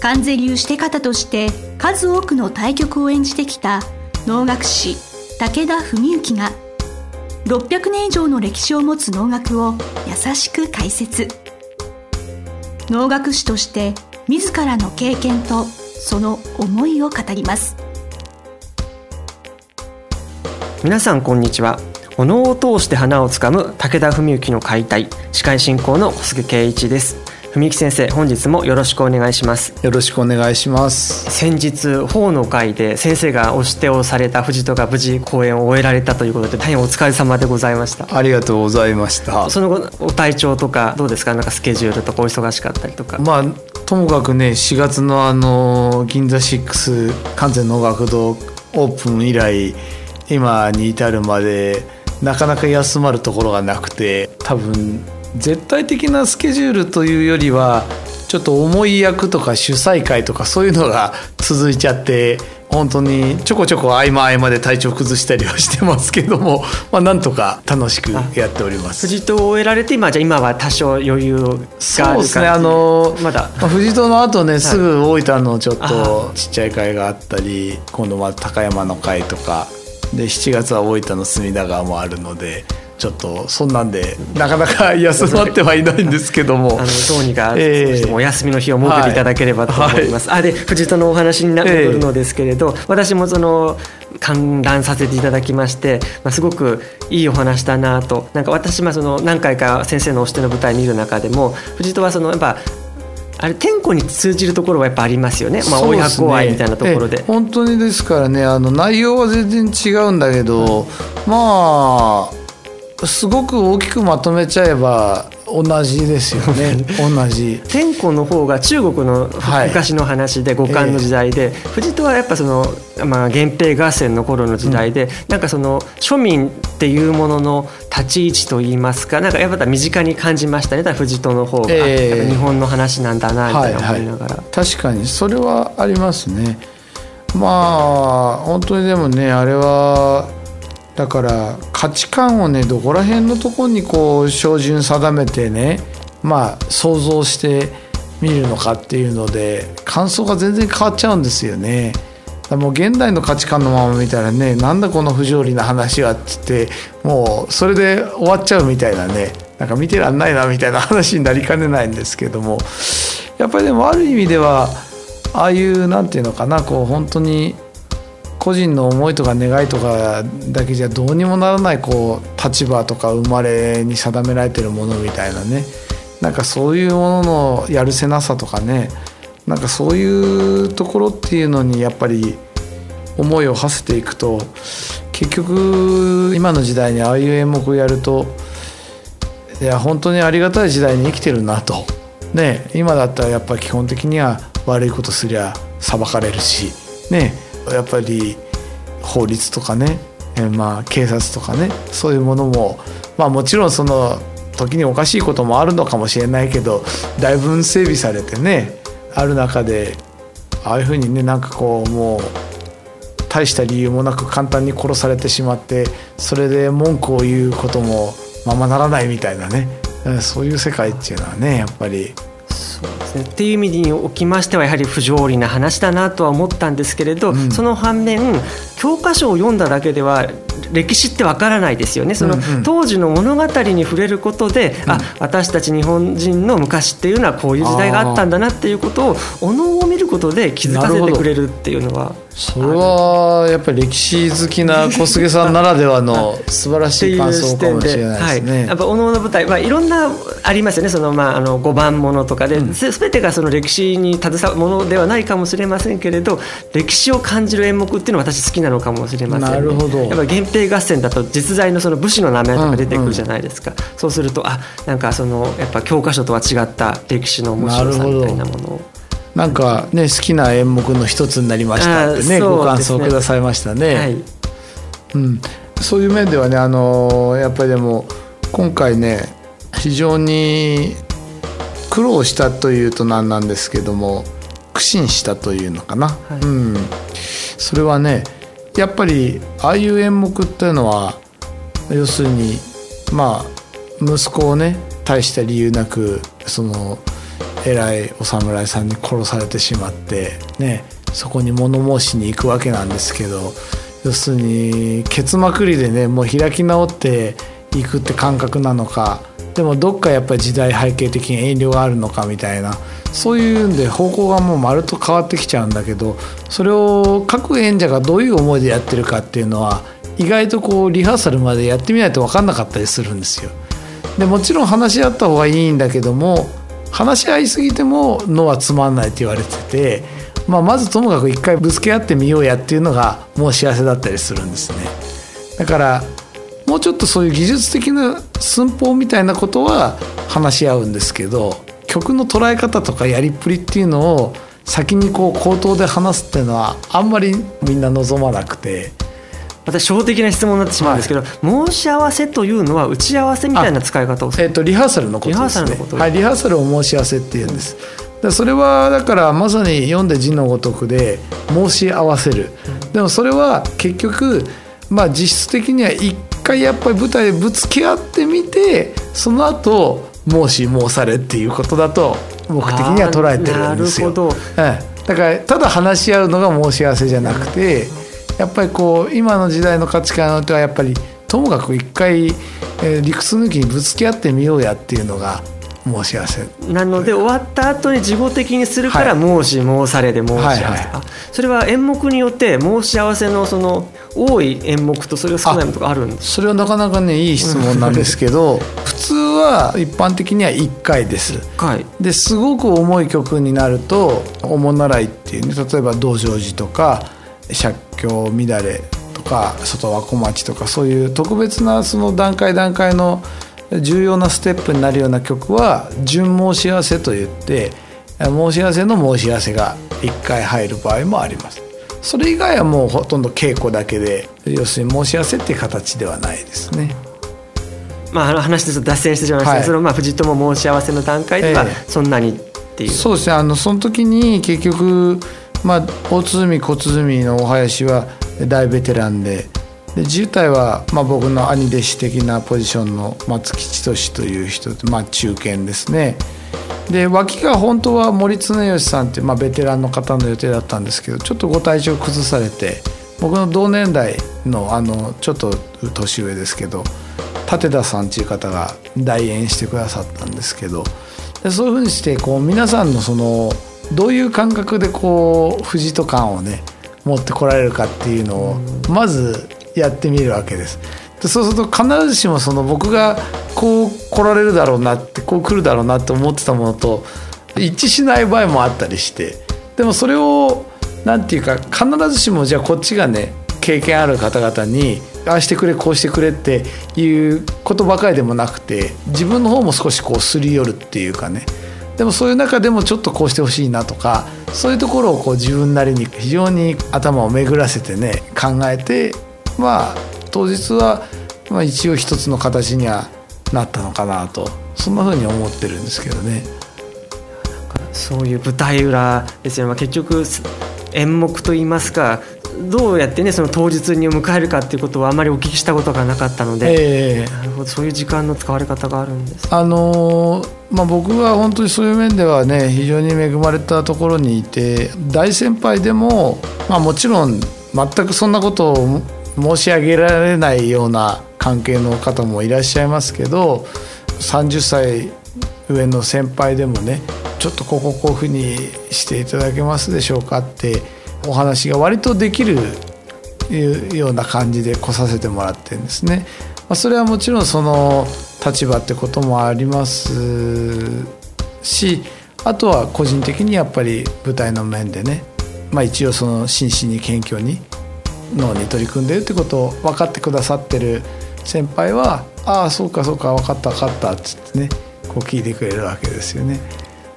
関税流して方として数多くの対局を演じてきた能楽師武田文幸が600年以上の歴史を持つ能楽を優しく解説。能楽師として自らの経験とその思いを語ります。皆さんこんにちは。お能を通して花をつかむ武田文幸の解体司会進行の小菅圭一です。文幸先生本日もよろしくお願いします。よろしくお願いします。先日法の会で先生がお指定をされた藤戸が無事公演を終えられたということで大変お疲れ様でございました。ありがとうございました。その後お体調とかどうですか？なんかスケジュールとかお忙しかったりとか。まあともかくね4月のあの銀座6完全能楽堂オープン以来今に至るまでなかなか休まるところがなくて多分絶対的なスケジュールというよりはちょっと重い役とか主催会とかそういうのが続いちゃって本当にちょこちょこ合間合間で体調崩したりはしてますけども、まあ、なんとか楽しくやっております。藤戸を終えられて今じゃ今は多少余裕があるそうですね。あのまだ、まあ、藤戸の後ねすぐ大分のちょっとちっちゃい会があったり今度ま高山の会とか。で7月は大分の隅田川もあるのでちょっとそんなんでなかなか休まってはいないんですけども。あのどうにか少しでもお休みの日を設けていただければと思います、はい。はい、あで藤戸のお話に戻るのですけれど、えー、私もその観覧させていただきまして、まあ、すごくいいお話だなと。なんか私もその何回か先生のおしての舞台見る中でも藤戸はそのやっぱあれ天候に通じるところはやっぱありますよね、まあ、親子愛みたいなところで、ね、本当にですからねあの内容は全然違うんだけど、まあすごく大きくまとめちゃえば同じですよね。同じ。天子の方が中国の昔の話で、五漢の時代で、えー、藤戸はやっぱその、まあ、源平合戦の頃の時代で、うん、なんかその庶民っていうものの立ち位置といいますかなんかやっぱ身近に感じましたね。藤戸の方が、えー、日本の話なんだなみたいな。思いながら、はいはい、確かに。それはありますね。まあ本当にでもねあれはだから価値観をねどこら辺のとこにこう照準定めてねまあ想像して見るのかっていうので感想が全然変わっちゃうんですよね。もう現代の価値観のまま見たらねなんだこの不条理な話はっつってもうそれで終わっちゃうみたいなねなんか見てらんないなみたいな話になりかねないんですけどもやっぱりでもある意味ではああいうなんていうのかなこう本当に個人の思いとか願いとかだけじゃどうにもならないこう立場とか生まれに定められてるものみたいなね。なんかそういうもののやるせなさとかね。なんかそういうところっていうのにやっぱり思いを馳せていくと結局今の時代にああいう演目をやるといや本当にありがたい時代に生きてるなと。ね、今だったらやっぱり基本的には悪いことすりゃ裁かれるし。ねやっぱり法律とかね、えー、まあ警察とかねそういうものもまあもちろんその時におかしいこともあるのかもしれないけどだいぶ整備されてねある中でああいうふうにねなんかこうもう大した理由もなく簡単に殺されてしまってそれで文句を言うこともままならないみたいなねそういう世界っていうのはねやっぱりそうですね、っていう意味におきましてはやはり不条理な話だなとは思ったんですけれど、うん、その反面教科書を読んだだけでは歴史ってわからないですよね。その、当時の物語に触れることで、うん、あ私たち日本人の昔っていうのはこういう時代があったんだなっていうことをお能を見ることで気づかせてくれるっていうのは。それはやっぱり歴史好きな小菅さんならではの 素晴らしい感想かもしれないですね。はい、やっぱお能の舞台、まあ、いろんなありますよね。その、まあ、あの五番ものとかで、うん、全てがその歴史に携わるものではないかもしれませんけれど歴史を感じる演目っていうのは私好きなのかもしれません、ね、なるほど。やっぱ源平合戦だと実在のその武士の名前とか出てくるじゃないですか、うんうん、そうするとあなんかそのやっぱ教科書とは違った歴史の面白さみたいなものを。なんかね好きな演目の一つになりましたってね、ね、ご感想くださいましたね。はい、うん、そういう面ではねあのやっぱりでも今回ね非常に苦労したというと何なんですけども苦心したというのかな、はい、うん、それはねやっぱりああいう演目っていうのは要するにまあ息子をね大した理由なくその偉いお侍さんに殺されてしまってねそこに物申しに行くわけなんですけど要するにケツまくりでねもう開き直っていくって感覚なのかでもどっかやっぱり時代背景的に遠慮があるのかみたいなそういうんで方向がもうまると変わってきちゃうんだけどそれを各演者がどういう思いでやってるかっていうのは意外とこうリハーサルまでやってみないと分かんなかったりするんですよ。でもちろん話し合った方がいいんだけども話し合いすぎても脳はつまんないって言われてて、まあ、まずともかく一回ぶつけ合ってみようやっていうのがもう幸せだったりするんですね。だからもうちょっとそういう技術的な寸法みたいなことは話し合うんですけど曲の捉え方とかやりっぷりっていうのを先にこう口頭で話すっていうのはあんまりみんな望まなくてまた初歩的な質問になってしまうんですけど、はい、申し合わせというのは打ち合わせみたいな使い方をする、えーと、リハーサルのことですね。はい、リハーサルを申し合わせっていうんです、でそれはだからまさに読んで字のごとくで申し合わせる、でもそれは結局まあ実質的には一回やっぱり舞台でぶつけ合ってみてその後申し申されっていうことだと僕的には捉えてるんですよ。なるほど、はい、だからただ話し合うのが申し合わせじゃなくて、やっぱりこう今の時代の価値観とはやっぱりともかく一回、えー、理屈抜きにぶつけ合ってみようやっていうのが申し合わせ。なので終わった後に事後的にするから申し申されで申し合わせ、はいはいはい、それは演目によって申し合わせのその多い演目とそれが少ないのとかあるんですそれはなかなかねいい質問なんですけど普通は一般的には1回です。回ですごく重い曲になると「主習い」っていうね例えば「道成寺」とか「借境乱れ」とか「外は小町」とかそういう特別なその段階段階の重要なステップになるような曲は順申し合わせといって申し合わせの申し合わせが1回入る場合もあります。それ以外はもうほとんど稽古だけで要するに申し合わせっていう形ではないですね。まあ、あの話で脱線してしまいました、はい、そのまあ藤友申し合わせの段階ではそんなにっていう、えー、そうですね。あのその時に結局まあ大鼓小鼓のお囃子は大ベテランでで自体は、まあ、僕の兄弟子的なポジションの松吉俊という人まあ、中堅ですね。で脇が本当は森恒義さんって、まあ、ベテランの方の予定だったんですけどちょっとご体調崩されて僕の同年代のあのちょっと年上ですけど立田さんっていう方が代演してくださったんですけどでそういうふうにしてこう皆さんのそのどういう感覚でこう藤と感をね持ってこられるかっていうのをまずやってみるわけです。でそうすると必ずしもその僕がこう来られるだろうなってこう来るだろうなって思ってたものと一致しない場合もあったりしてでもそれを何て言うか必ずしもじゃあこっちがね経験ある方々にああしてくれこうしてくれっていうことばかりでもなくて自分の方も少しこうすり寄るっていうかねでもそういう中でもちょっとこうしてほしいなとかそういうところをこう自分なりに非常に頭を巡らせてね考えてまあ当日は、まあ、一応一つの形にはなったのかなとそんなふうに思ってるんですけどね。そういう舞台裏ですよ、まあ、結局演目といいますかどうやってねその当日に迎えるかっていうことはあまりお聞きしたことがなかったので、えー、なるほどそういう時間の使われ方があるんです、あのー、まあ、僕は本当にそういう面ではね非常に恵まれたところにいて大先輩でも、まあ、もちろん全くそんなことを申し上げられないような関係の方もいらっしゃいますけど30歳上の先輩でもねちょっとこここういうふうにしていただけますでしょうかってお話が割とできるような感じで来させてもらってるんですね。まあ、それはもちろんその立場ってこともありますしあとは個人的にやっぱり舞台の面でね、まあ、一応その真摯に謙虚に脳に取り組んでるってことを分かってくださってる先輩は「ああそうかそうか分かった分かった」っつってねこう聞いてくれるわけですよね。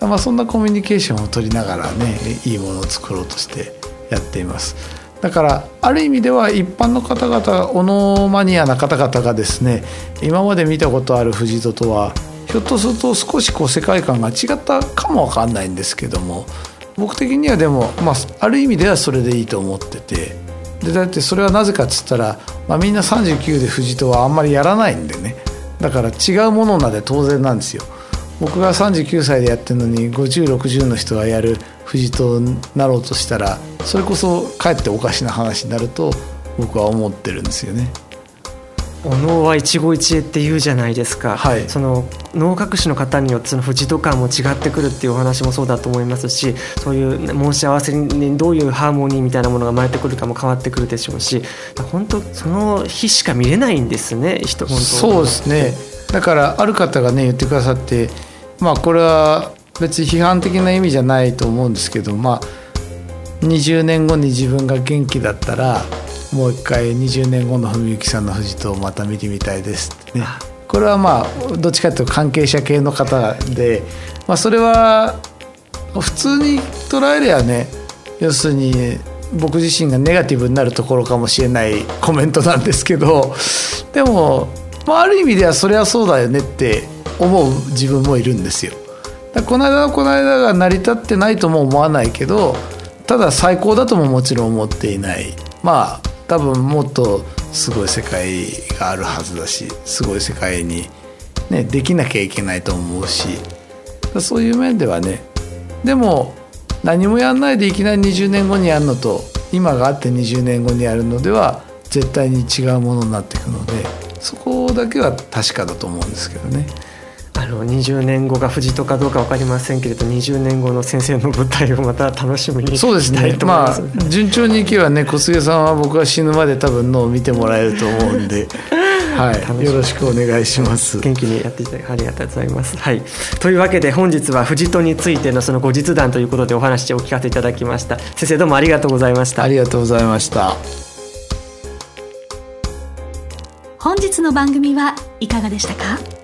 まあそんなコミュニケーションを取りながらねいいものを作ろうとしてやっていますだからある意味では一般の方々オノマニアな方々がですね今まで見たことある藤戸とはひょっとすると少しこう世界観が違ったかもわかんないんですけども僕的にはでも、まあ、ある意味ではそれでいいと思っててでだってそれはなぜかっつったら、まあ、みんな39で藤戸はあんまりやらないんでねだから違うものなで当然なんですよ。僕が39歳でやってるのに5060の人がやる藤戸になろうとしたらそれこそかえっておかしな話になると僕は思ってるんですよね。お能は一期一会って言うじゃないですか、はい、その能楽師の方によってその藤戸感も違ってくるっていうお話もそうだと思いますしそういう申し合わせにどういうハーモニーみたいなものが生まれてくるかも変わってくるでしょうし。本当その日しか見れないんですね人本当。そうですね。だからある方がね言ってくださってまあこれは別に批判的な意味じゃないと思うんですけどまあ20年後に自分が元気だったらもう一回20年後の文幸さんの藤とまた見てみたいです。ってねこれはまあどっちかというと関係者系の方で、まあ、それは普通に捉えりゃね要するに僕自身がネガティブになるところかもしれないコメントなんですけどでも、まあ、ある意味ではそれはそうだよねって思う自分もいるんですよ。この間のこの間が成り立ってないとも思わないけどただ最高だとももちろん思っていないまあ多分もっとすごい世界があるはずだしすごい世界に、ね、できなきゃいけないと思うしそういう面ではねでも何もやんないでいきなり20年後にやるのと今があって20年後にやるのでは絶対に違うものになっていくのでそこだけは確かだと思うんですけどね。あの20年後が藤戸かどうか分かりませんけれど20年後の先生の舞台をまた楽しみにそうですねまあ順調にいけばね小菅さんは僕は死ぬまで多分脳を見てもらえると思うんで。はい、よろしくお願いします。元気にやっていただきありがとうございます。はい。というわけで本日は藤戸についてのその後日談ということでお話を聞かせていただきました。先生どうもありがとうございました。ありがとうございました。本日の番組はいかがでしたか？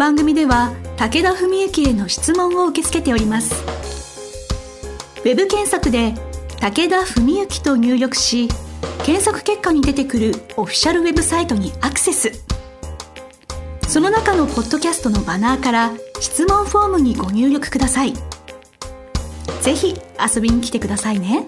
番組では武田文幸への質問を受け付けております。ウェブ検索で「武田文幸」と入力し検索結果に出てくるオフィシャルウェブサイトにアクセス。その中のポッドキャストのバナーから質問フォームにご入力ください。ぜひ遊びに来てくださいね。